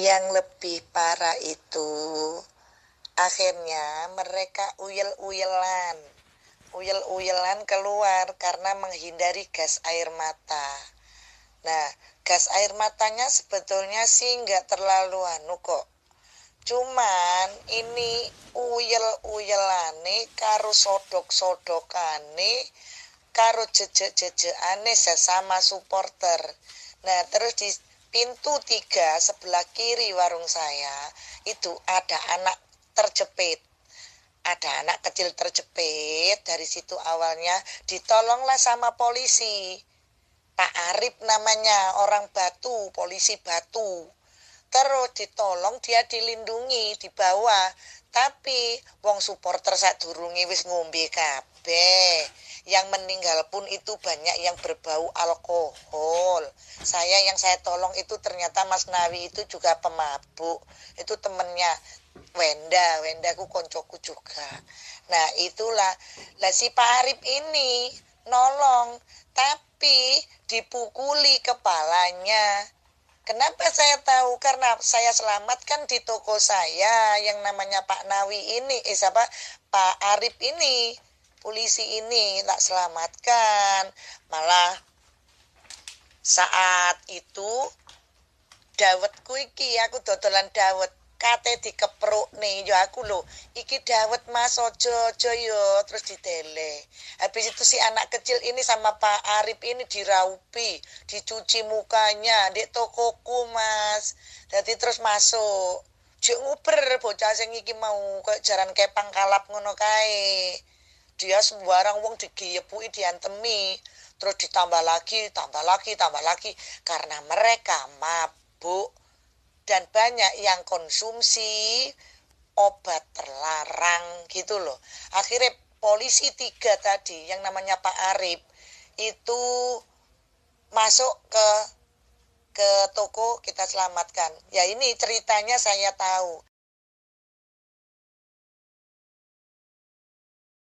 Yang lebih parah itu akhirnya mereka uyel-uyelan. Uyel-uyelan keluar karena menghindari gas air mata. Nah, gas air matanya sebetulnya sih nggak terlalu anu kok. Cuman ini uyel-uyelane karo sodok-sodokane karo jejek-jejekane sesama supporter. Nah, terus di pintu tiga sebelah kiri warung saya itu ada anak terjepit. Ada anak kecil terjepit. Dari situ awalnya ditolonglah sama polisi. Pak Arif namanya orang Batu polisi Batu terus ditolong dia dilindungi di bawah tapi wong supporter saat durungi wis ngombe kabeh yang meninggal pun itu banyak yang berbau alkohol. Saya yang saya tolong itu ternyata Mas Nawi itu juga pemabuk. Itu temennya Wenda, Wenda ku koncoku juga. Nah itulah, lah si Pak Arif ini nolong, tapi dipukuli kepalanya. Kenapa saya tahu? Karena saya selamatkan di toko saya yang namanya Pak Nawi ini, eh siapa? Pak Arif ini polisi ini tak selamatkan malah saat itu dawetku iki aku dodolan dawet kate dikepruk nih yo aku lo iki dawet mas ojo ojo yo terus ditele habis itu si anak kecil ini sama Pak Arif ini diraupi dicuci mukanya di tokoku mas. Jadi terus masuk. Jek nguber bocah sing iki mau kayak jaran kepang kalap ngono kae. Dia sembarang wong digeyepuki diantemi. Terus ditambah lagi tambah lagi tambah lagi. Karena mereka mabuk banyak yang konsumsi obat terlarang gitu loh. Akhirnya polisi tiga tadi yang namanya Pak Arif itu masuk ke ke toko kita selamatkan. Ya ini ceritanya saya tahu